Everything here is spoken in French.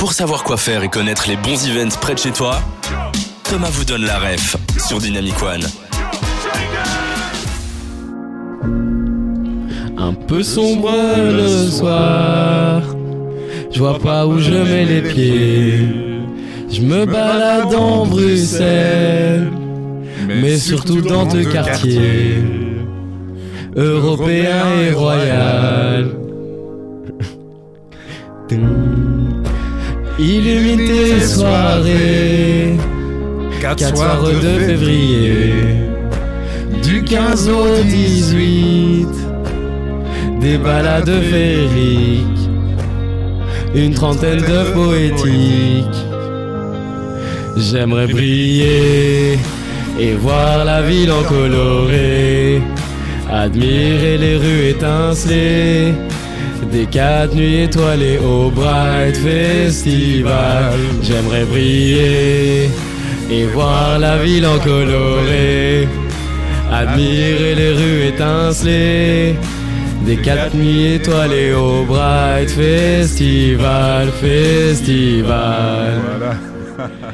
Pour savoir quoi faire et connaître les bons events près de chez toi, Thomas vous donne la ref sur Dynamic One. Un peu sombre le soir, je vois pas où je mets les pieds. Je me balade en Bruxelles, mais surtout dans tes quartiers, européen et royal. Illumine tes soirées, 4 soirs de février, du 15 au 18, des balades féeriques, une trentaine de poétiques. J'aimerais briller et voir la ville en coloré, admirer les rues étincelées. Des quatre nuits étoilées au Bright Festival. J'aimerais briller et voir la ville en coloré. Admirer les rues étincelées. Des quatre nuits étoilées au Bright Festival. Festival.